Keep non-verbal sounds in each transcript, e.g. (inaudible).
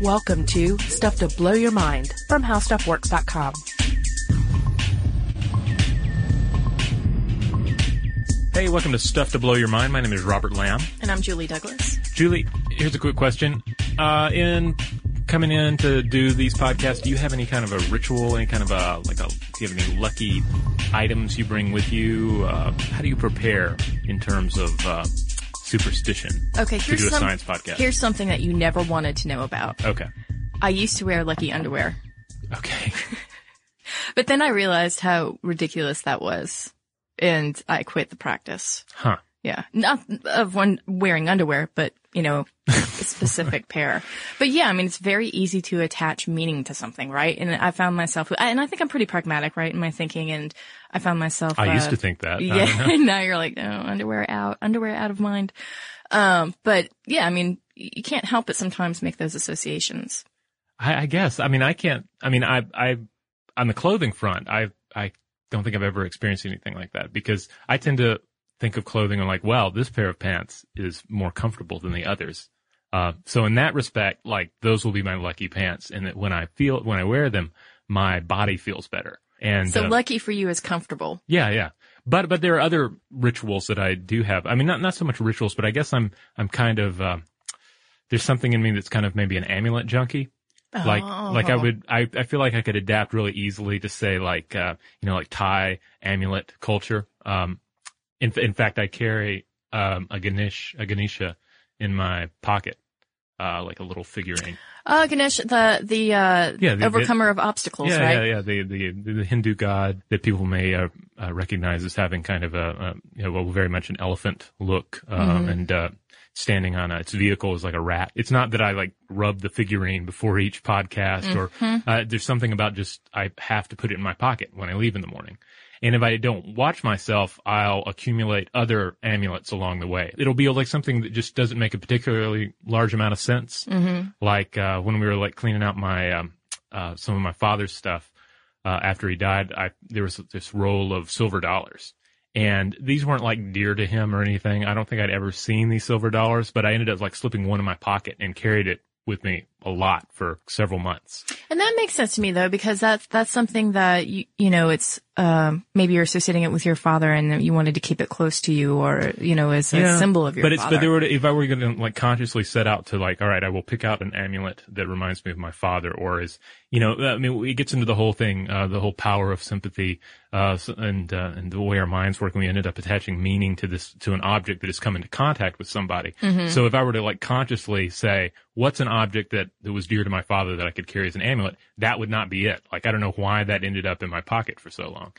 Welcome to Stuff to Blow Your Mind from HowStuffWorks.com. Hey, welcome to Stuff to Blow Your Mind. My name is Robert Lamb. And I'm Julie Douglas. Julie, here's a quick question. Uh, in coming in to do these podcasts, do you have any kind of a ritual, any kind of a, like a, do you have any lucky items you bring with you? Uh, how do you prepare in terms of, uh, superstition Okay, to here's do a some, science podcast? Here's something that you never wanted to know about. Okay. I used to wear lucky underwear, Okay. (laughs) but then I realized how ridiculous that was, and I quit the practice. Huh. Yeah, not of one wearing underwear, but you know, specific (laughs) pair. But yeah, I mean, it's very easy to attach meaning to something, right? And I found myself, and I think I'm pretty pragmatic, right, in my thinking, and I found myself. I used uh, to think that. (laughs) Yeah, (laughs) now you're like, oh, underwear out, underwear out of mind. Um, but yeah, I mean, you can't help but sometimes make those associations. I, I guess. I mean, I can't. I mean, I, I, on the clothing front, I, I don't think I've ever experienced anything like that because I tend to think of clothing and like, well, this pair of pants is more comfortable than the others. Uh, so in that respect, like those will be my lucky pants, and that when I feel when I wear them, my body feels better. And So uh, lucky for you is comfortable. yeah, yeah. But but there are other rituals that I do have. I mean, not not so much rituals, but I guess I'm I'm kind of um, there's something in me that's kind of maybe an amulet junkie like like I Oh. would I, I feel like I could adapt really easily to say like uh you know like Thai amulet culture. Um in in fact I carry um a Ganesh a Ganesha in my pocket. Uh like a little figurine. Uh, Ganesh, the, the, uh, Yeah, the- overcomer of obstacles, yeah, right? yeah, yeah. The, the the Hindu god that people may uh, uh, recognize as having kind of a, a you know well, very much an elephant look, um, Mm-hmm. and uh, standing on a, its vehicle is like a rat. It's not that I like rub the figurine before each podcast, or Mm-hmm. uh, there's something about just I have to put it in my pocket when I leave in the morning. And if I don't watch myself, I'll accumulate other amulets along the way. It'll be like something that just doesn't make a particularly large amount of sense. Mm-hmm. Like, uh, when we were like cleaning out my, um, uh, some of my father's stuff, uh, after he died, I, there was this roll of silver dollars. And these weren't like dear to him or anything. I don't think I'd ever seen these silver dollars, but I ended up like slipping one in my pocket and carried it with me a lot for several months. And that makes sense to me though, because that's, that's something that you, you know, it's, um, maybe you're associating it with your father and you wanted to keep it close to you or, you know, as a symbol of your but it's father. but there were if I were going to like consciously set out to like all right I will pick out an amulet that reminds me of my father or is you know I mean it gets into the whole thing uh, the whole power of sympathy uh, and uh, and the way our minds work and we ended up attaching meaning to this to an object that has come into contact with somebody Mm-hmm. so if I were to like consciously say what's an object that that was dear to my father that I could carry as an amulet that would not be it like I don't know why that ended up in my pocket for so long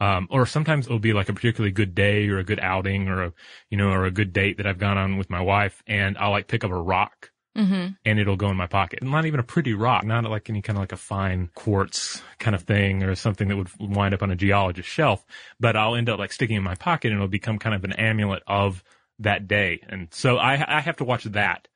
um, or sometimes it'll be like a particularly good day or a good outing or a, you know, or a good date that I've gone on with my wife and I'll like pick up a rock Mm-hmm. and it'll go in my pocket. Not even a pretty rock, not like any kind of like a fine quartz kind of thing or something that would wind up on a geologist's shelf, but I'll end up like sticking in my pocket and it'll become kind of an amulet of that day. And so I, I have to watch that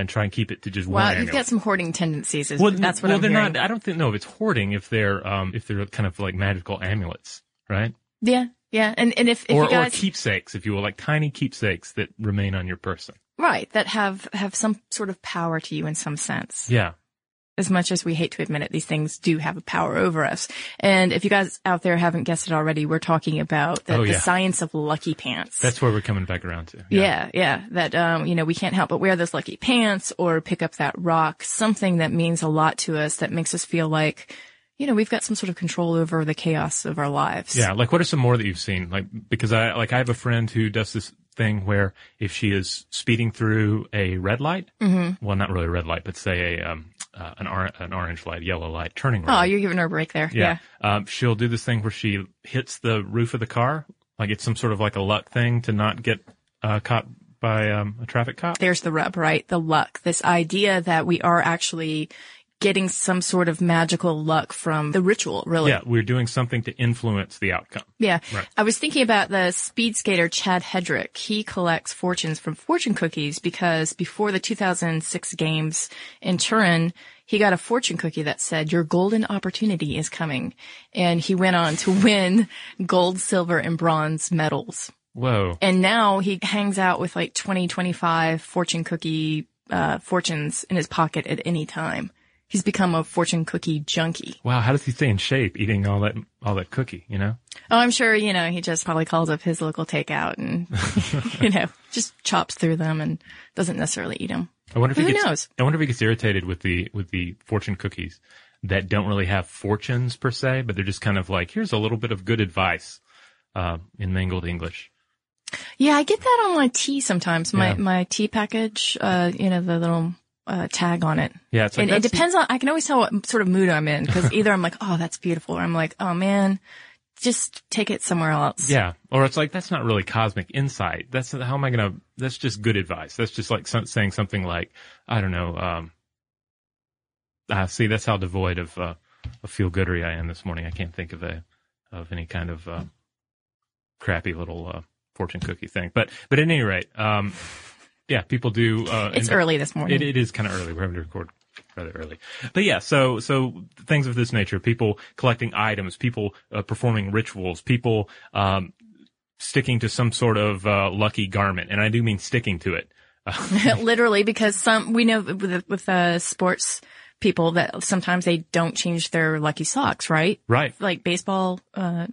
and try and keep it to just one Wow, amulet. you've got some hoarding tendencies. Is, well, that's what well, I'm they're hearing. not, I don't think, no, if it's hoarding, if they're, um, if they're kind of like magical amulets, right? Yeah, yeah. And, and if, if or, you guys, or keepsakes, if you will, like tiny keepsakes that remain on your person. right, that have, have some sort of power to you in some sense. Yeah. As much as we hate to admit it, these things do have a power over us. And if you guys out there haven't guessed it already, we're talking about the, Oh, the science of lucky pants. That's where we're coming back around to. yeah, yeah. That, um, you know, we can't help but wear those lucky pants or pick up that rock, something that means a lot to us that makes us feel like, you know, we've got some sort of control over the chaos of our lives. Yeah. Like, what are some more that you've seen? Like, because I, like, I have a friend who does this thing where if she is speeding through a red light, mm-hmm. well, not really a red light, but say a, um, uh, an, or- an orange light, yellow light, turning red. Oh, you're giving her a break there. yeah. Um, she'll do this thing where she hits the roof of the car. Like, it's some sort of like a luck thing to not get, uh, caught by, um, a traffic cop. there's the rub, right? The luck. This idea that we are actually getting some sort of magical luck from the ritual, really. Yeah. We're doing something to influence the outcome. Yeah. Right. I was thinking about the speed skater Chad Hedrick. He collects fortunes from fortune cookies because before the 2006 games in Turin, he got a fortune cookie that said, your golden opportunity is coming. And he went on to (laughs) win gold, silver, and bronze medals. Whoa. And now he hangs out with like 20, 25 fortune cookie uh, fortunes in his pocket at any time. He's become a fortune cookie junkie. Wow, how does he stay in shape eating all that all that cookie? You know. Oh, I'm sure you know he just probably calls up his local takeout and (laughs) you know just chops through them and doesn't necessarily eat them. I wonder if Who he gets, knows? I wonder if he gets irritated with the with the fortune cookies that don't really have fortunes per se, but they're just kind of like here's a little bit of good advice uh, in mangled English. Yeah, I get that on my tea sometimes. My Yeah. my tea package, uh, you know, the little uh, tag on it. Yeah, it's like and it depends on. I can always tell what sort of mood I'm in because (laughs) either I'm like, oh, that's beautiful, or I'm like, oh man, just take it somewhere else. Yeah, or it's like that's not really cosmic insight. That's how am I gonna? That's just good advice. That's just like some, saying something like I don't know. Um, uh, see, that's how devoid of uh, of feel goodery I am this morning. I can't think of a of any kind of uh, crappy little uh, fortune cookie thing. But but at any rate, um, yeah, people do. Uh, It's and- early this morning. It, it is kind of early. We're having to record rather early, but yeah. So so things of this nature: people collecting items, people uh, performing rituals, people um, sticking to some sort of uh, lucky garment, and I do mean sticking to it. (laughs) (laughs) Literally, because some we know with with uh, sports people that sometimes they don't change their lucky socks, right? Right. Like baseball, uh,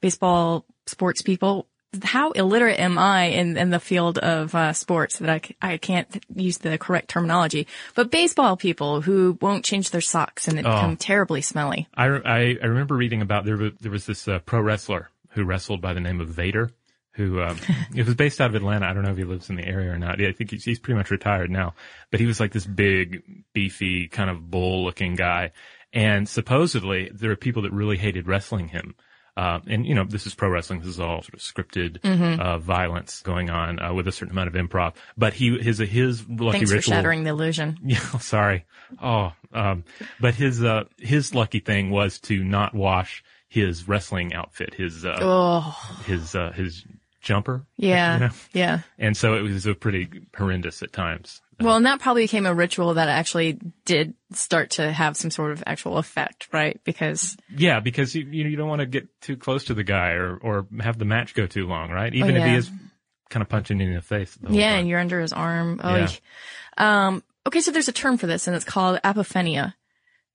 baseball sports people. How illiterate am I in, in the field of uh, sports that I, c- I can't use the correct terminology? But baseball people who won't change their socks and they become terribly smelly. I, I, I remember reading about there was, there was this uh, pro wrestler who wrestled by the name of Vader, who (laughs) um, it was based out of Atlanta. I don't know if he lives in the area or not. Yeah, I think he's, he's pretty much retired now, but he was like this big, beefy, kind of bull-looking guy. And supposedly there are people that really hated wrestling him. Uh, and you know, this is pro wrestling. This is all sort of scripted, uh, violence going on, uh, with a certain amount of improv. But he, his, his lucky Thanks for ritual. shattering the illusion. (laughs) Yeah, sorry. Oh, um, but his, uh, his lucky thing was to not wash his wrestling outfit, his, uh, Oh, his, uh, his jumper. yeah, You know? yeah. And so it was a pretty horrendous at times. Well, and that probably became a ritual that actually did start to have some sort of actual effect, right? Because Yeah, because you, you, you don't want to get too close to the guy or, or have the match go too long, right? Even if he Oh, is kind of punching you in the face. The yeah, time. and you're under his arm. Oh, Yeah. um, okay. So there's a term for this and it's called apophenia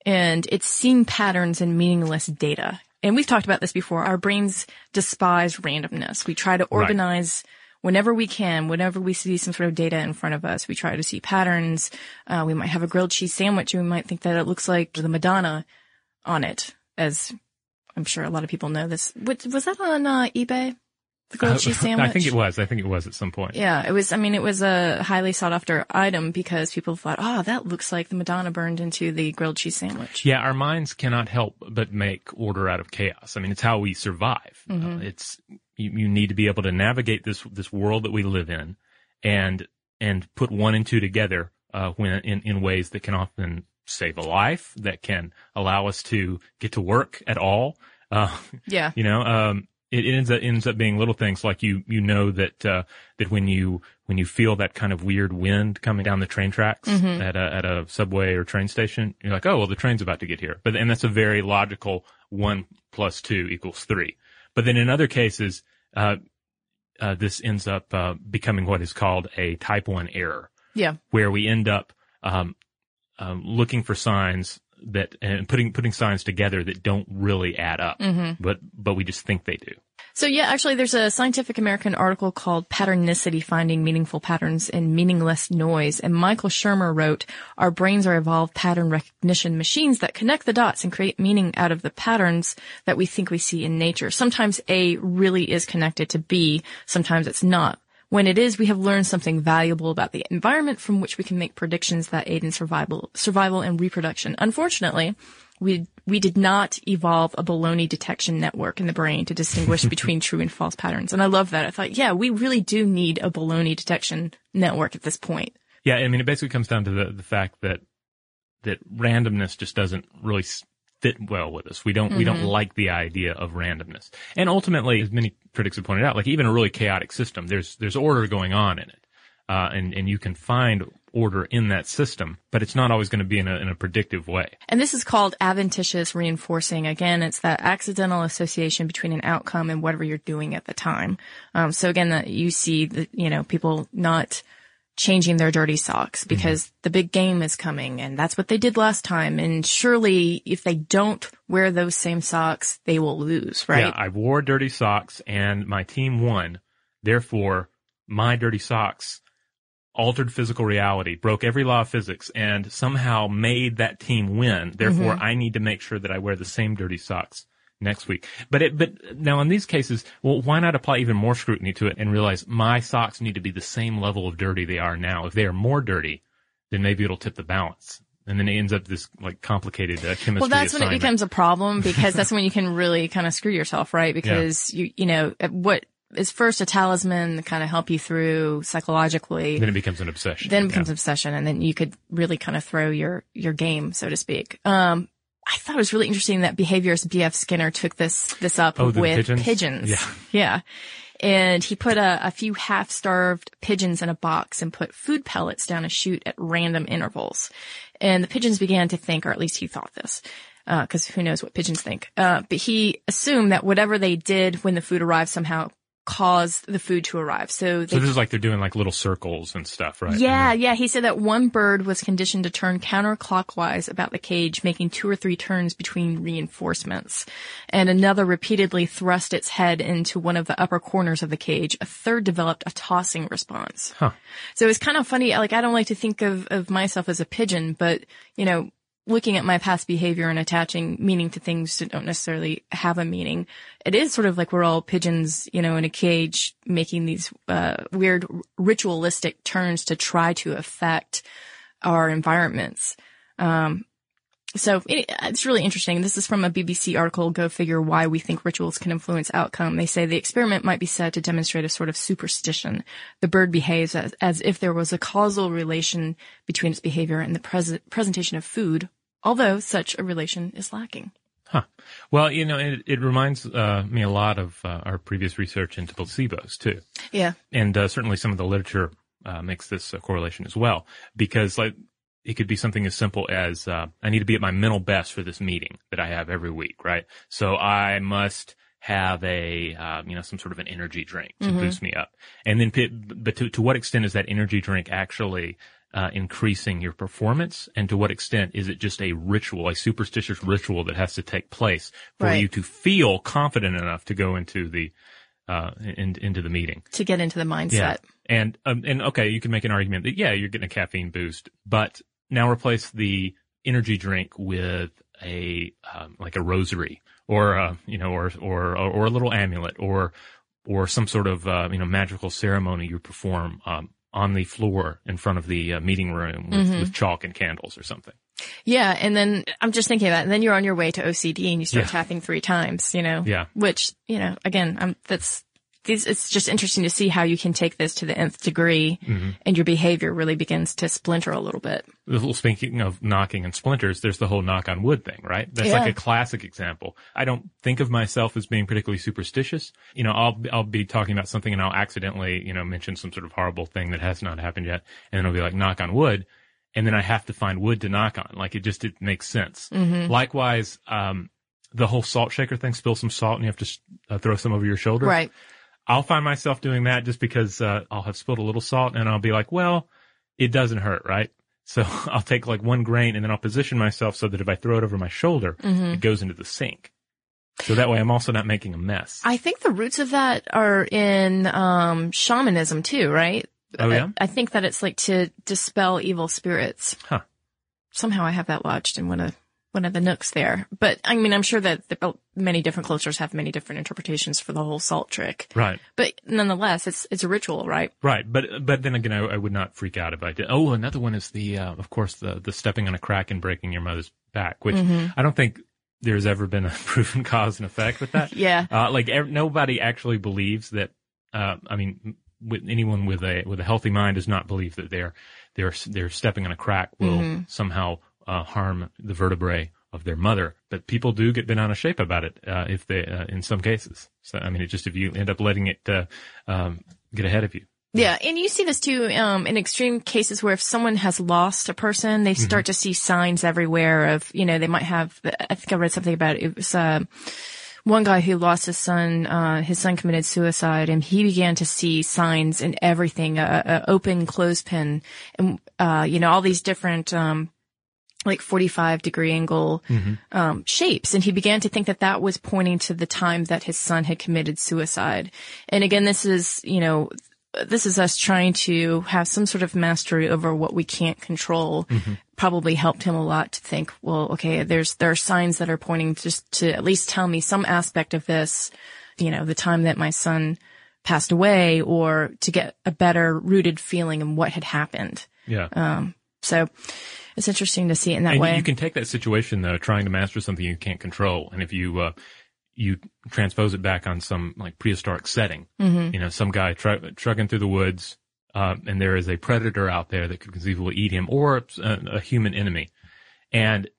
and it's seeing patterns in meaningless data. And we've talked about this before. Our brains despise randomness. We try to organize whenever we can, whenever we see some sort of data in front of us, we try to see patterns. Uh, we might have a grilled cheese sandwich and we might think that it looks like the Madonna on it, as I'm sure a lot of people know this. Was that on uh, eBay? The grilled Uh, cheese sandwich? (laughs) I think it was. I think it was at some point. Yeah, it was, I mean, it was a highly sought after item because people thought, oh, that looks like the Madonna burned into the grilled cheese sandwich. Yeah, our minds cannot help but make order out of chaos. I mean, it's how we survive. Mm-hmm. Uh, it's you, you need to be able to navigate this this world that we live in, and and put one and two together uh, when in in ways that can often save a life, that can allow us to get to work at all. Uh, Yeah. (laughs) you know, um, it, ends up ends up being little things like you you know that uh, that when you when you feel that kind of weird wind coming down the train tracks at a at a subway or train station, you're like, oh well, the train's about to get here. But and that's a very logical one plus two equals three. But then in other cases, uh, uh, this ends up uh, becoming what is called a type one error Yeah. where we end up um, um, looking for signs that and putting putting signs together that don't really add up, mm-hmm. but but we just think they do. So yeah, actually there's a Scientific American article called Patternicity Finding Meaningful Patterns in Meaningless Noise. And Michael Shermer wrote, our brains are evolved pattern recognition machines that connect the dots and create meaning out of the patterns that we think we see in nature. Sometimes A really is connected to B. Sometimes it's not. When it is, we have learned something valuable about the environment from which we can make predictions that aid in survival, survival and reproduction. Unfortunately, we we did not evolve a baloney detection network in the brain to distinguish (laughs) between true and false patterns. And I love that. I thought, yeah, we really do need a baloney detection network at this point. Yeah, I mean, it basically comes down to the the fact that that randomness just doesn't really fit well with us. We don't we don't like the idea of randomness. And ultimately, as many critics have pointed out, like even a really chaotic system, there's there's order going on in it, uh, and and you can find order in that system, but it's not always going to be in a in a predictive way. And this is called adventitious reinforcing. Again, it's that accidental association between an outcome and whatever you're doing at the time. Um, so again, that you see the, you know, people not changing their dirty socks because mm-hmm. the big game is coming and that's what they did last time. And surely if they don't wear those same socks, they will lose, right? Yeah, I wore dirty socks and my team won. Therefore, my dirty socks altered physical reality, broke every law of physics, and somehow made that team win. Therefore, mm-hmm. I need to make sure that I wear the same dirty socks next week. But it, but now in these cases, well, why not apply even more scrutiny to it and realize my socks need to be the same level of dirty they are now. If they are more dirty, then maybe it'll tip the balance. And then it ends up this like complicated uh, chemistry. Well, that's assignment. when it becomes a problem (laughs) because that's when you can really kind of screw yourself, right? Because yeah. you, you know, what is first a talisman to kind of help you through psychologically. Then it becomes an obsession. Then it becomes yeah. obsession and then you could really kind of throw your, your game, so to speak. Um, I thought it was really interesting that behaviorist B.F. Skinner took this, this up oh, with pigeons? pigeons. Yeah. Yeah. And he put a, a few half-starved pigeons in a box and put food pellets down a chute at random intervals. And the pigeons began to think, or at least he thought this, because uh, who knows what pigeons think. Uh, but he assumed that whatever they did when the food arrived somehow caused the food to arrive. So, they, so this is like they're doing like little circles and stuff, right? Yeah, yeah. He said that one bird was conditioned to turn counterclockwise about the cage, making two or three turns between reinforcements. And another repeatedly thrust its head into one of the upper corners of the cage. A third developed a tossing response. Huh. So it's kind of funny. Like I don't like to think of, of myself as a pigeon, but you know, looking at my past behavior and attaching meaning to things that don't necessarily have a meaning. It is sort of like we're all pigeons, you know, in a cage making these uh, weird ritualistic turns to try to affect our environments. Um, so it, it's really interesting. This is from a BBC article, Go Figure Why We Think Rituals Can Influence Outcome. They say the experiment might be said to demonstrate a sort of superstition. The bird behaves as, as if there was a causal relation between its behavior and the pres- presentation of food although such a relation is lacking. Huh. Well, you know, it, it reminds uh, me a lot of uh, our previous research into placebos too. Yeah. And uh, certainly some of the literature uh, makes this correlation as well, because like it could be something as simple as uh, I need to be at my mental best for this meeting that I have every week, right? So I must have a um, you know some sort of an energy drink to mm-hmm. boost me up, and then but to to what extent is that energy drink actually uh, increasing your performance and to what extent is it just a ritual, a superstitious ritual that has to take place for right. you to feel confident enough to go into the, uh, in, into the meeting. To get into the mindset. Yeah. And, um, and okay, you can make an argument that, yeah, you're getting a caffeine boost, but now replace the energy drink with a, um, like a rosary or, uh, you know, or, or, or a little amulet or, or some sort of, uh, you know, magical ceremony you perform, um, on the floor in front of the uh, meeting room with, mm-hmm. with, chalk and candles or something. Yeah, and then I'm just thinking about, it, and then you're on your way to OCD and you start yeah. tapping three times, you know. Yeah. Which you know, again, I'm that's it's just interesting to see how you can take this to the nth degree mm-hmm. and your behavior really begins to splinter a little bit. Speaking of knocking and splinters, there's the whole knock on wood thing, right? That's yeah. like a classic example. I don't think of myself as being particularly superstitious. You know, I'll, I'll be talking about something and I'll accidentally, you know, mention some sort of horrible thing that has not happened yet. And then it'll be like knock on wood. And then I have to find wood to knock on. Like it just, it makes sense. Mm-hmm. Likewise, um, the whole salt shaker thing, spill some salt and you have to uh, throw some over your shoulder. Right. I'll find myself doing that just because uh, I'll have spilled a little salt and I'll be like, well, it doesn't hurt, right? (laughs) So I'll take like one grain and then I'll position myself so that if I throw it over my shoulder, mm-hmm. it goes into the sink. So that way I'm also not making a mess. I think the roots of that are in um, shamanism too, right? Oh yeah. I, I, think that it's like to dispel evil spirits. Huh. Somehow I have that lodged in one of one of the nooks there. But I mean, I'm sure that the, many different cultures have many different interpretations for the whole salt trick. Right. But nonetheless, it's it's a ritual, right? Right. But but then again, I, I would not freak out if I did. Oh, another one is the uh, of course the the stepping on a crack and breaking your mother's back, which mm-hmm. I don't think there's ever been a (laughs) proven cause and effect with that. (laughs) yeah. Uh, like nobody actually believes that. Uh, I mean, with anyone with a with a healthy mind does not believe that they're they're they're stepping on a crack will mm-hmm. somehow uh, harm the vertebrae of their mother. But people do get bent out of shape about it uh, if they, uh, in some cases. So I mean, it just if you end up letting it uh, um, get ahead of you. Yeah, and you see this too um, in extreme cases where if someone has lost a person, they start mm-hmm. to see signs everywhere of you know they might have. I think I read something about it. It was uh, one guy who lost his son, uh, his son committed suicide and he began to see signs in everything, a, a open clothespin and, uh, you know, all these different, um, like 45 degree angle, mm-hmm. um, shapes. And he began to think that that was pointing to the time that his son had committed suicide. And again, this is, you know, this is us trying to have some sort of mastery over what we can't control. Mm-hmm. Probably helped him a lot to think, well, okay, there's, there are signs that are pointing just to at least tell me some aspect of this, you know, the time that my son passed away or to get a better rooted feeling in what had happened. Yeah. Um, so it's interesting to see it in that and way. you can take that situation though, trying to master something you can't control, and if you uh, you transpose it back on some like prehistoric setting, Mm-hmm. you know, some guy tru- trucking through the woods, uh, and there is a predator out there that could conceivably eat him, or a, a human enemy, and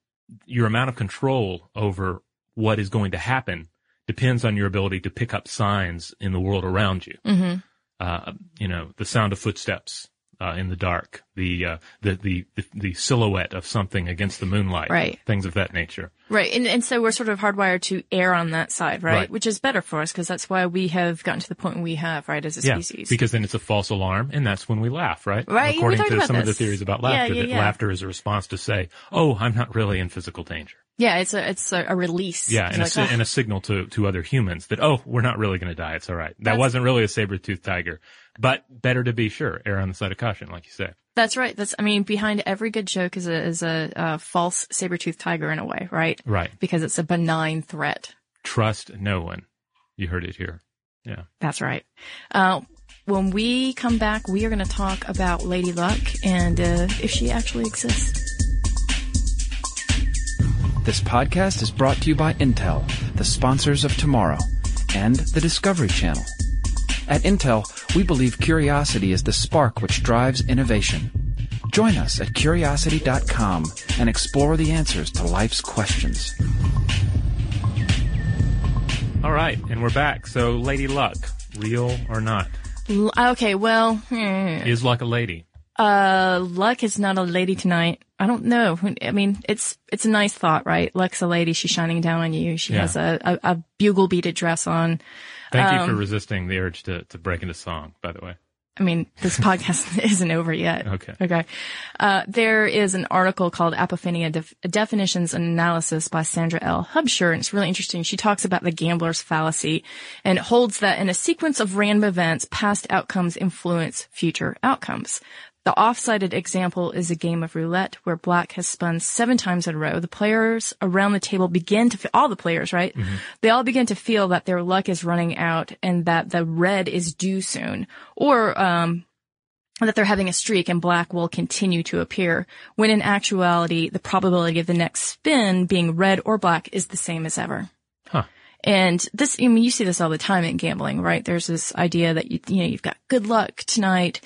your amount of control over what is going to happen depends on your ability to pick up signs in the world around you. Mm-hmm. Uh, you know, the sound of footsteps. Uh, in the dark, the, uh, the, the, the, silhouette of something against the moonlight, Right. Things of that nature. Right. And, and so we're sort of hardwired to err on that side, right? Right. Which is better for us because that's why we have gotten to the point we have, right, as a Yeah, species. because then it's a false alarm, and that's when we laugh, right? Right, According to about some of the theories about Yeah, laughter, yeah, that laughter is a response to say, "Oh, I'm not really in physical danger." Yeah, it's a, it's a, a release. Yeah, and, a, like, si- "Ah." and a signal to to other humans that, "Oh, we're not really going to die. It's all right." That That's- wasn't really a saber-toothed tiger, but better to be sure. Err on the side of caution, like you say. That's right. That's, I mean, behind every good joke is a, is a, uh false saber-toothed tiger in a way, right? Right. Because it's a benign threat. Trust no one. You heard it here. Yeah. That's right. Uh, when we come back, we are going to talk about Lady Luck and, uh, if she actually exists. This podcast is brought to you by Intel, the sponsors of tomorrow, and the Discovery Channel. At Intel, we believe curiosity is the spark which drives innovation. Join us at curiosity.com and explore the answers to life's questions. All right, and we're back. So, Lady Luck, real or not? L- okay, well, hmm. Is Luck a lady? Uh, Luck is not a lady tonight. I don't know. I mean, it's it's a nice thought, right? Luck's a lady. She's shining down on you. She Yeah. has a, a, a bugle beaded dress on. Thank you Um, for resisting the urge to, to break into song, by the way. I mean, this (laughs) podcast (laughs) isn't over yet. Okay. Okay. Uh, there is an article called Apophenia Def- Definitions and Analysis by Sandra L. Hubscher, and it's really interesting. She talks about the gambler's fallacy and holds that in a sequence of random events, past outcomes influence future outcomes. The off-sided example is a game of roulette where black has spun seven times in a row. The players around the table begin to, all the players, right? They all begin to feel that their luck is running out and that the red is due soon. Or, um, that they're having a streak and black will continue to appear, when in actuality, the probability of the next spin being red or black is the same as ever. Huh. And this, I mean, you see this all the time in gambling, right? There's this idea that you, you know, you've got good luck tonight.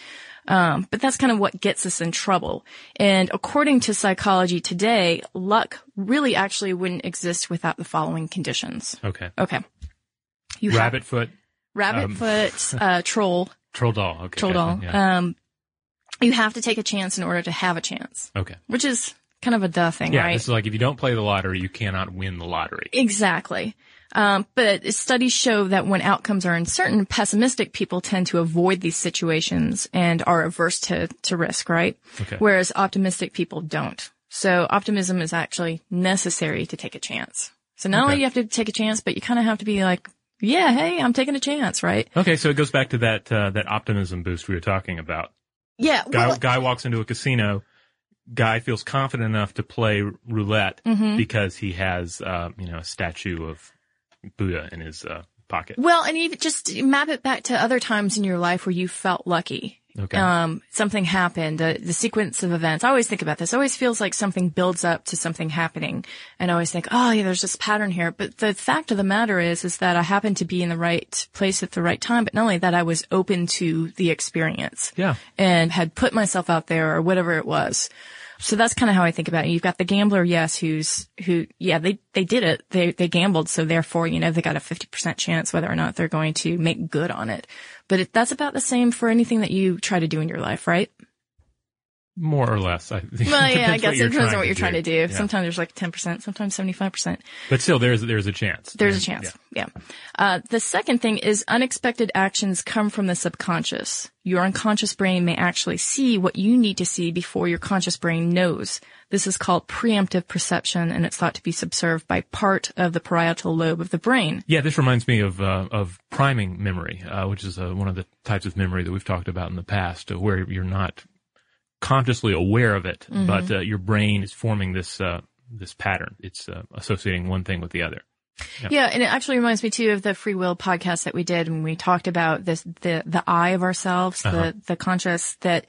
Um, but that's kind of what gets us in trouble. And according to psychology today, luck really actually wouldn't exist without the following conditions. Okay. Okay. You have Rabbit foot, rabbit um, foot, (laughs) uh, troll, troll doll. Okay. troll doll. Yeah. Um, you have to take a chance in order to have a chance, okay. which is kind of a duh thing, Yeah. right? This is like if you don't play the lottery, you cannot win the lottery. Exactly. Um, but studies show that when outcomes are uncertain, pessimistic people tend to avoid these situations and are averse to, to risk, right? Okay. Whereas optimistic people don't. So optimism is actually necessary to take a chance. So not only Okay. do you have to take a chance, but you kind of have to be like, yeah, hey, I'm taking a chance, right? Okay. So it goes back to that, uh, that optimism boost we were talking about. Yeah. Guy, well, guy walks into a casino. Guy feels confident enough to play roulette Mm-hmm. because he has, uh, you know, a statue of Buddha in his uh, pocket. well, and even just map it back to other times in your life where you felt lucky. Okay. um, something happened, uh, the sequence of events. I always think about this. It always feels like something builds up to something happening. And I always think, oh yeah, there's this pattern here. But the fact of the matter is, is that I happened to be in the right place at the right time. But not only that, I was open to the experience yeah. and had put myself out there or whatever it was. So that's kind of how I think about it. You've got the gambler, yes, who's, who, yeah, they, they did it. They, they gambled. So therefore, you know, they got a 50% chance whether or not they're going to make good on it. But it, that's about the same for anything that you try to do in your life, right? More or less. I, Well, (laughs) yeah, I guess it depends on what you're trying to do. Yeah. Sometimes there's like 10%, sometimes 75%. But still, there's there's a chance. There's a And, chance. Yeah. Uh, the second thing is unexpected actions come from the subconscious. Your unconscious brain may actually see what you need to see before your conscious brain knows. This is called preemptive perception and it's thought to be subserved by part of the parietal lobe of the brain. Yeah, this reminds me of uh, of priming memory, uh, which is uh, one of the types of memory that we've talked about in the past, uh, where you're not consciously aware of it, Mm-hmm. but uh, your brain is forming this uh, this pattern. It's uh, associating one thing with the other. Yeah. and it actually reminds me too of the free will podcast that we did when we talked about this, the, the I of ourselves, the, the conscious that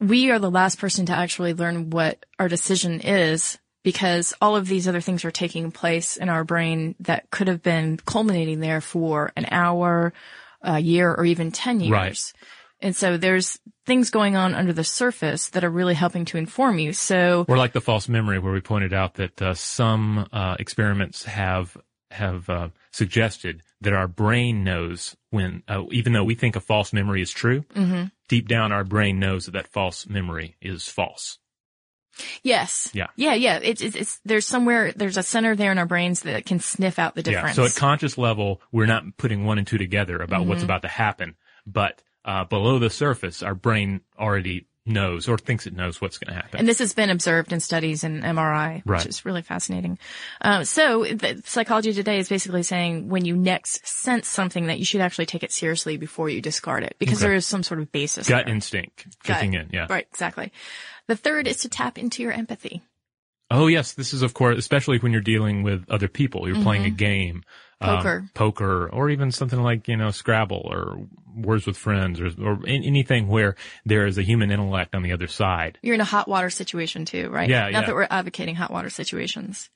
we are the last person to actually learn what our decision is because all of these other things are taking place in our brain that could have been culminating there for an hour, a year, or even 10 years. Right. And so there's things going on under the surface that are really helping to inform you. So Or like the false memory, where we pointed out that uh, some uh, experiments have have uh, suggested that our brain knows when, uh, even though we think a false memory is true, Mm-hmm. deep down our brain knows that that false memory is false. Yes. Yeah. Yeah. Yeah. It's, it's, it's, there's somewhere, there's a center there in our brains that can sniff out the difference. Yeah. So at conscious level, we're not putting one and two together about what's about to happen, but uh, below the surface, our brain already knows or thinks it knows what's going to happen. and this has been observed in studies in MRI, which is really fascinating. Um, so the, psychology today is basically saying when you next sense something that you should actually take it seriously before you discard it because Okay. there is some sort of basis. Gut there. instinct Gut. kicking in. Yeah. Right. Exactly. The third is to tap into your empathy. Oh yes, this is of course, especially when you're dealing with other people. You're playing a game, um. Poker. poker, or even something like you know Scrabble or Words with Friends, or or anything where there is a human intellect on the other side. You're in a hot water situation too, right? Yeah, Not yeah. that we're advocating hot water situations.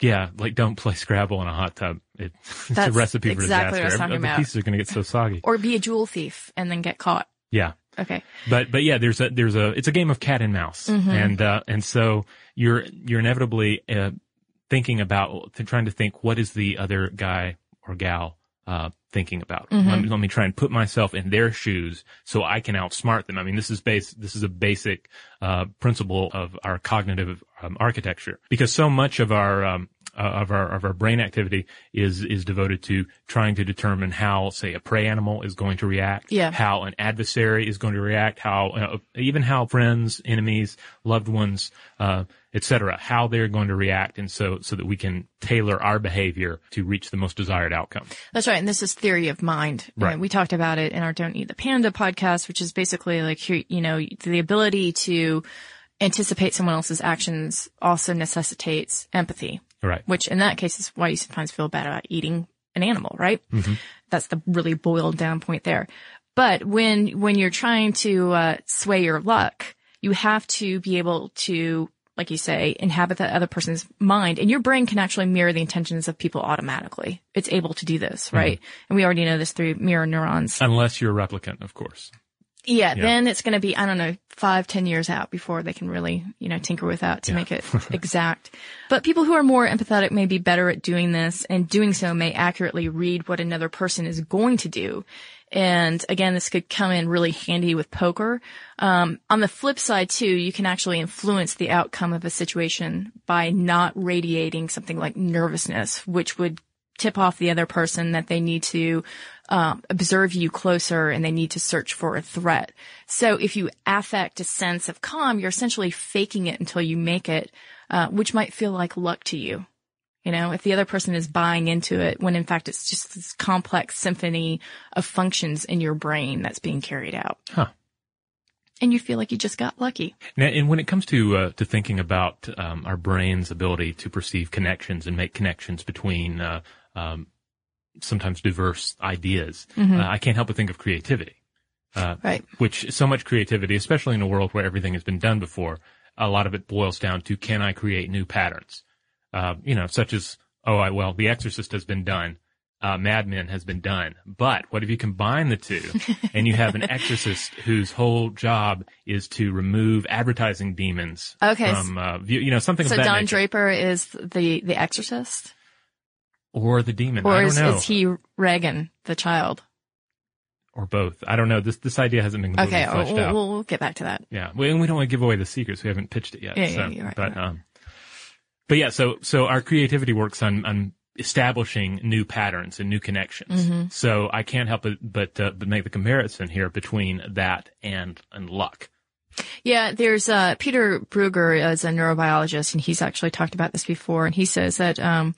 Yeah, like don't play Scrabble in a hot tub. It, (laughs) it's a That's recipe exactly for what I was disaster. the pieces are going to get so soggy. Or be a jewel thief and then get caught. Yeah. Okay. But but yeah, there's a there's a it's a game of cat and mouse, Mm-hmm. and uh, and so you're you're inevitably uh, thinking about trying to think what is the other guy or gal uh, thinking about. Mm-hmm. Let, me, let me try and put myself in their shoes so I can outsmart them. I mean, this is base this is a basic uh, principle of our cognitive um, architecture because so much of our um, uh, of our of our brain activity is is devoted to trying to determine how, say, a prey animal is going to react, Yeah. how an adversary is going to react, how uh, even how friends, enemies, loved ones, uh, etc., how they're going to react, and so so that we can tailor our behavior to reach the most desired outcome. That's right. And this is theory of mind. Right. And we talked about it in our Don't Eat the Panda podcast, which is basically like, you you know, the ability to anticipate someone else's actions also necessitates empathy, Right. which in that case is why you sometimes feel bad about eating an animal, right? That's the really boiled down point there. But when, when you're trying to, uh, sway your luck, you have to be able to, like you say, inhabit that other person's mind and your brain can actually mirror the intentions of people automatically. It's able to do this, right? And we already know this through mirror neurons. Unless you're a replicant, of course. Yeah, then it's going to be, I don't know, five, ten years out before they can really, you know, tinker with that to make it (laughs) exact. But people who are more empathetic may be better at doing this and doing so may accurately read what another person is going to do. And again, this could come in really handy with poker. Um, on the flip side too, you can actually influence the outcome of a situation by not radiating something like nervousness, which would tip off the other person that they need to um, observe you closer and they need to search for a threat. So if you affect a sense of calm, you're essentially faking it until you make it, uh, which might feel like luck to you. You know, if the other person is buying into it when in fact it's just this complex symphony of functions in your brain that's being carried out. Huh. And you feel like you just got lucky. Now, and when it comes to uh, to thinking about um, our brain's ability to perceive connections and make connections between uh, um, sometimes diverse ideas, uh, I can't help but think of creativity. Uh, Right. Which so much creativity, especially in a world where everything has been done before, a lot of it boils down to can I create new patterns? Uh, you know, such as oh, I, well, The Exorcist has been done. Uh, Mad Men has been done. But what if you combine the two (laughs) and you have an exorcist whose whole job is to remove advertising demons Okay. from, uh, you know, something So of that Don nature. Draper is the, the exorcist? Or the demon. Or I don't is, know. is he Regan, the child? or both. I don't know. This this idea hasn't been completely Okay, fleshed we'll, out. we'll, we'll get back to that. Yeah, we, and we don't want to give away the secrets. We haven't pitched it yet. Yeah, so, yeah, you're right, but right. um, but yeah. So so our creativity works on on establishing new patterns and new connections. Mm-hmm. So I can't help but but uh, but make the comparison here between that and and luck. Yeah, there's uh, Peter Brugger is a neurobiologist, and he's actually talked about this before. And he says that um,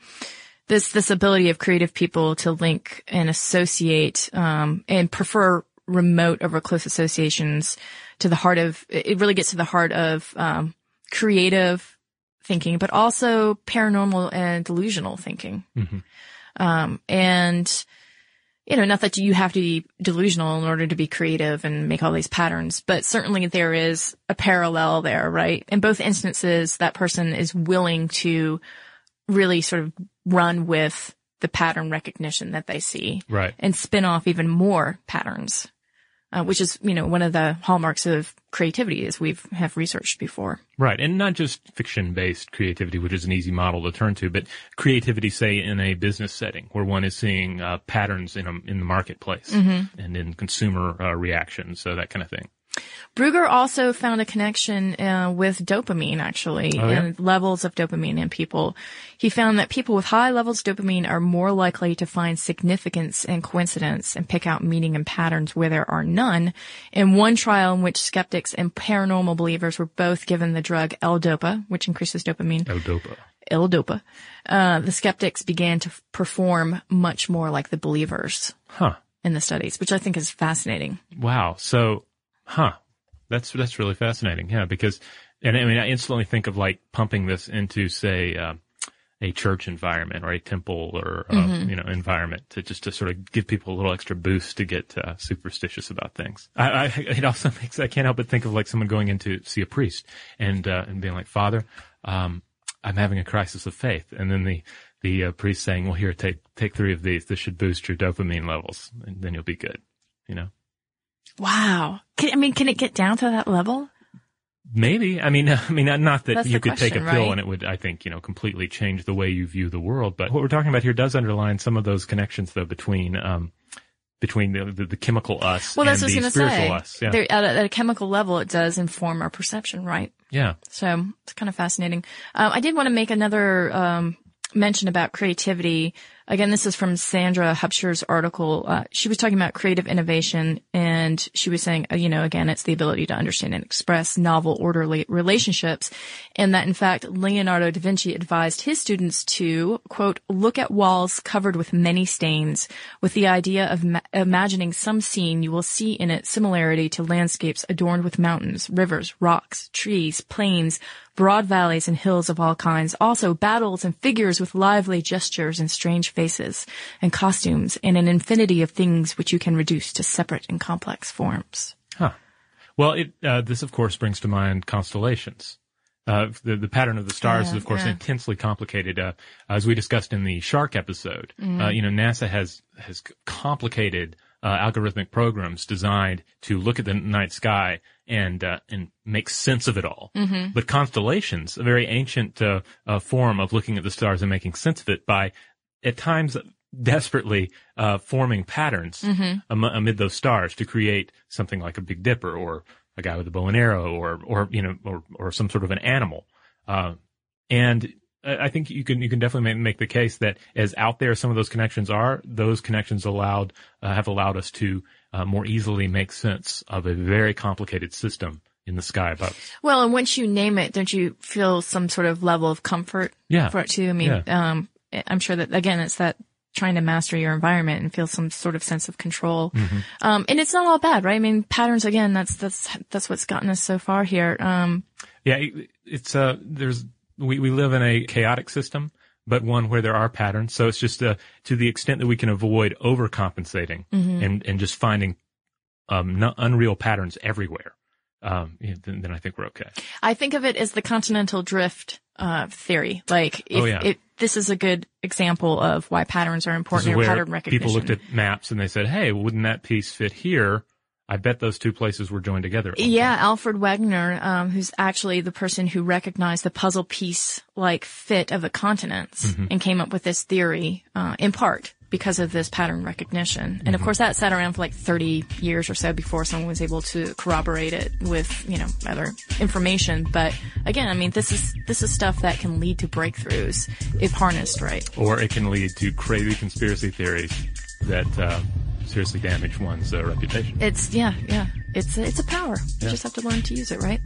this this ability of creative people to link and associate um, and prefer remote over close associations to the heart of it really gets to the heart of um, creative thinking, but also paranormal and delusional thinking. Mhm. Um, and you know, not that you have to be delusional in order to be creative and make all these patterns, but certainly there is a parallel there, right? In both instances, that person is willing to really sort of run with the pattern recognition that they see Right. and spin off even more patterns, uh, which is, you know, one of the hallmarks of creativity as we've have researched before. Right. And not just fiction based creativity, which is an easy model to turn to, but creativity, say, in a business setting where one is seeing uh, patterns in, a, in the marketplace Mm-hmm. and in consumer uh, reactions, so that kind of thing. Brugger also found a connection uh, with dopamine, actually, Oh, yeah? and levels of dopamine in people. He found that people with high levels of dopamine are more likely to find significance and coincidence and pick out meaning and patterns where there are none. In one trial in which skeptics and paranormal believers were both given the drug L-Dopa, which increases dopamine, L-Dopa. L-Dopa, uh, the skeptics began to perform much more like the believers Huh. in the studies, which I think is fascinating. Wow. So, huh. That's, that's really fascinating. Yeah. Because, and I mean, I instantly think of like pumping this into, say, uh, a church environment or a temple or, uh, Mm-hmm. you know, environment to just to sort of give people a little extra boost to get, uh, superstitious about things. I, I, it also (laughs) makes, I can't help but think of like someone going in to see a priest and, uh, and being like, Father, um, I'm having a crisis of faith. And then the, the uh, priest saying, well, here, take, take three of these. This should boost your dopamine levels and then you'll be good, you know? Wow. Can, I mean, can it get down to that level? Maybe. I mean, (laughs) I mean, not that That's you could take a pill right? and it would, I think, you know, completely change the way you view the world. But what we're talking about here does underline some of those connections, though, between, um, between the, the, the chemical us Well, and that's what I the was spiritual say. us. Yeah. At, a, at a chemical level, it does inform our perception, right? yeah. So it's kind of fascinating. Um, I did want to make another um, mention about creativity. Again, this is from Sandra Hubscher's article. Uh, she was talking about creative innovation, and she was saying, uh, you know, again, it's the ability to understand and express novel, orderly relationships, and that in fact, Leonardo da Vinci advised his students to quote look at walls covered with many stains, with the idea of ma- imagining some scene you will see in it similarity to landscapes adorned with mountains, rivers, rocks, trees, plains, broad valleys and hills of all kinds, also battles and figures with lively gestures and strange faces and costumes and an infinity of things which you can reduce to separate and complex forms. Huh. Well, it, uh, this of course brings to mind constellations. Uh, the, the pattern of the stars Yeah, is of course yeah. intensely complicated. Uh, as we discussed in the shark episode, Mm-hmm. uh, you know, NASA has, has complicated, uh, algorithmic programs designed to look at the night sky and, uh, and make sense of it all. Mm-hmm. But constellations, a very ancient, uh, uh, form of looking at the stars and making sense of it by, at times, desperately uh, forming patterns Mm-hmm. am- amid those stars to create something like a Big Dipper or a guy with a bow and arrow or or you know or or some sort of an animal. Uh, and I I think you can you can definitely make, make the case that as out there some of those connections are, those connections allowed uh, have allowed us to uh, more easily make sense of a very complicated system in the sky above. Well, and once you name it, don't you feel some sort of level of comfort Yeah. for it too? I mean, um, I'm sure that again, it's that trying to master your environment and feel some sort of sense of control. Mm-hmm. Um, and it's not all bad, right? I mean, patterns again, that's, that's, that's what's gotten us so far here. Um, Yeah, it- it's uh there's we we live in a chaotic system, but one where there are patterns. So it's just uh, to the extent that we can avoid overcompensating and and just finding um not unreal patterns everywhere. Um, yeah, then, then I think we're okay. I think of it as the continental drift, uh, theory. Like, if, Oh, yeah. it, this is a good example of why patterns are important or pattern recognition. people looked at maps and they said, "Hey, wouldn't that piece fit here?" I bet those two places were joined together. Yeah. Alfred Wegener, um, who's actually the person who recognized the puzzle piece like fit of the continents Mm-hmm. and came up with this theory, uh, in part. because of this pattern recognition. And of course that sat around for like 30 years or so before someone was able to corroborate it with, you know, other information. But again, I mean, this is, this is stuff that can lead to breakthroughs if harnessed right. Or it can lead to crazy conspiracy theories that uh, seriously damage one's uh, reputation. It's, yeah, yeah. It's a, it's a power. You just have to learn to use it, right?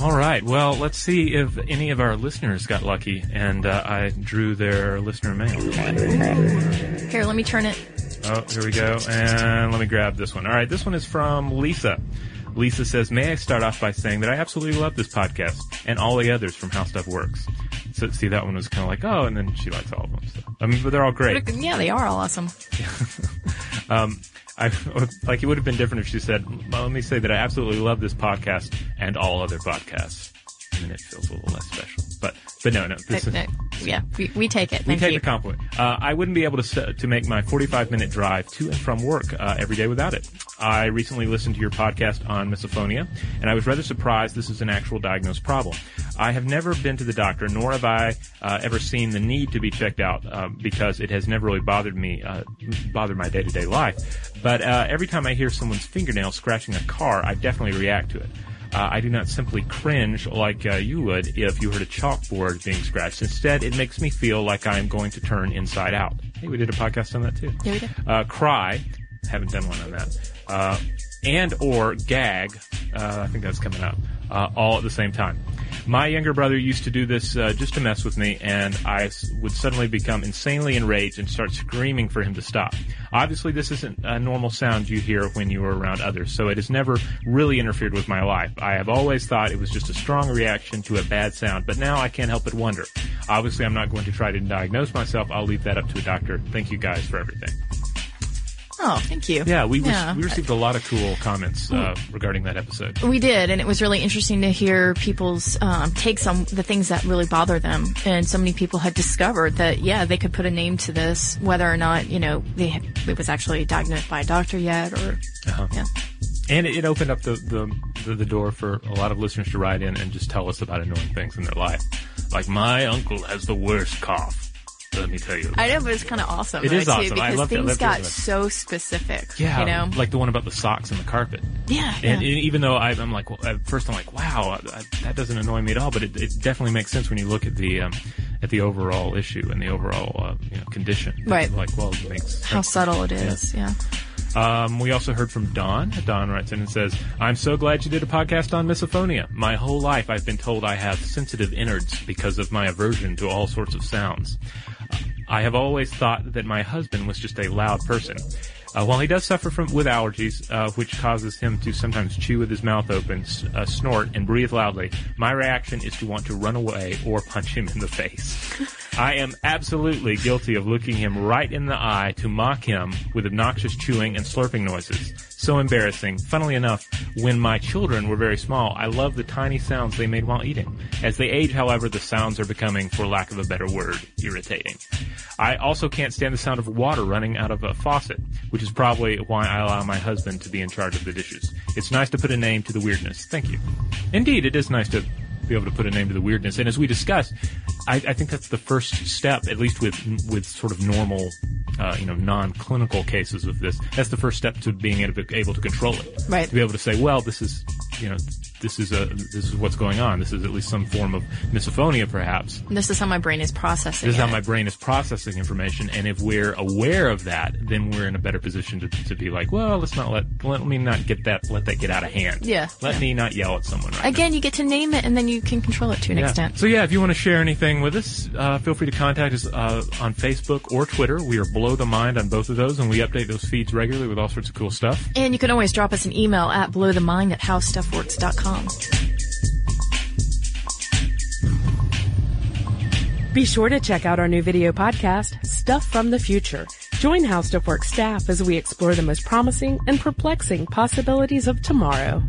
All right. Well, let's see if any of our listeners got lucky and uh, I drew their listener mail. Here, let me turn it. Oh, here we go. And let me grab this one. All right. This one is from Lisa. Lisa says, May I start off by saying that I absolutely love this podcast and all the others from How Stuff Works. So, see, that one was kind of like, oh, and then she likes all of them. So. I mean, but they're all great. Yeah, they are all awesome. (laughs) Um, I like it would have been different if she said, well, "Let me say that I absolutely love this podcast and all other podcasts." And then it feels a little less special. But but no, no, this is, Uh, yeah, we, we take it. we Thank take you. the compliment. Uh, I wouldn't be able to to make my 45 minute drive to and from work uh, every day without it. I recently listened to your podcast on misophonia, and I was rather surprised this is an actual diagnosed problem. I have never been to the doctor, nor have I uh, ever seen the need to be checked out uh, because it has never really bothered me, uh, bothered my day to day life. But uh, every time I hear someone's fingernail scratching a car, I definitely react to it. Uh, I do not simply cringe like uh, you would if you heard a chalkboard being scratched. Instead, it makes me feel like I am going to turn inside out. Hey, we did a podcast on that too. Yeah, we did. Uh, cry. Haven't done one on that. Uh, and or gag. Uh, I think that's coming up. Uh, all at the same time. My younger brother used to do this uh, just to mess with me, and I would suddenly become insanely enraged and start screaming for him to stop. Obviously, this isn't a normal sound you hear when you are around others, so it has never really interfered with my life. I have always thought it was just a strong reaction to a bad sound, but now I can't help but wonder. Obviously, I'm not going to try to diagnose myself. I'll leave that up to a doctor. Thank you guys for everything. Oh, thank you. Yeah, we, Yeah. we received a lot of cool comments uh, regarding that episode. We did, and it was really interesting to hear people's um, takes on the things that really bother them. And so many people had discovered that, yeah, they could put a name to this, whether or not you know they had, it was actually diagnosed by a doctor yet, or Uh-huh. yeah, And it, it opened up the, the, the, the door for a lot of listeners to write in and just tell us about annoying things in their life. Like, my uncle has the worst cough. Let me tell you. I know, but it's kind of awesome. It though, is too, awesome. I because love things got so specific. yeah, you know, like the one about the socks and the carpet. yeah, And yeah. even though I, I'm like, well, at first I'm like, wow, I, I, that doesn't annoy me at all, but it, it definitely makes sense when you look at the um, at the overall issue and the overall uh, you know, condition. Right. Like, well, it makes how subtle it is. Yeah. Um, we also heard from Don. Don writes in and says, I'm so glad you did a podcast on misophonia. My whole life I've been told I have sensitive innards because of my aversion to all sorts of sounds. I have always thought that my husband was just a loud person. Uh, while he does suffer from with allergies, uh, which causes him to sometimes chew with his mouth open, s- uh, snort, and breathe loudly, my reaction is to want to run away or punch him in the face. (laughs) I am absolutely guilty of looking him right in the eye to mock him with obnoxious chewing and slurping noises. So embarrassing. Funnily enough, when my children were very small, I loved the tiny sounds they made while eating. As they age, however, the sounds are becoming, for lack of a better word, irritating. I also can't stand the sound of water running out of a faucet, which is probably why I allow my husband to be in charge of the dishes. It's nice to put a name to the weirdness. Thank you. Indeed, it is nice to be able to put a name to the weirdness. And as we discussed, I, I think that's the first step, at least with with sort of normal, uh, you know, non-clinical cases of this. That's the first step to being able to, able to control it. Right. To be able to say, well, this is, you know, this is a this is what's going on. This is at least some form of misophonia, perhaps. This is how my brain is processing. This is how my brain is processing information, and if we're aware of that, then we're in a better position to, to be like, well, let's not let let me not get that let that get out of hand. Yeah, Let yeah. me not yell at someone right now. Again, you get to name it, and then you can control it to an Yeah. extent. So yeah, if you want to share anything with us, uh, feel free to contact us uh, on Facebook or Twitter. We are Blow the Mind on both of those, and we update those feeds regularly with all sorts of cool stuff. And you can always drop us an email at blowthemind at howstuffworks.com. Be sure to check out our new video podcast, Stuff from the Future. Join How Stuff Works staff as we explore the most promising and perplexing possibilities of tomorrow.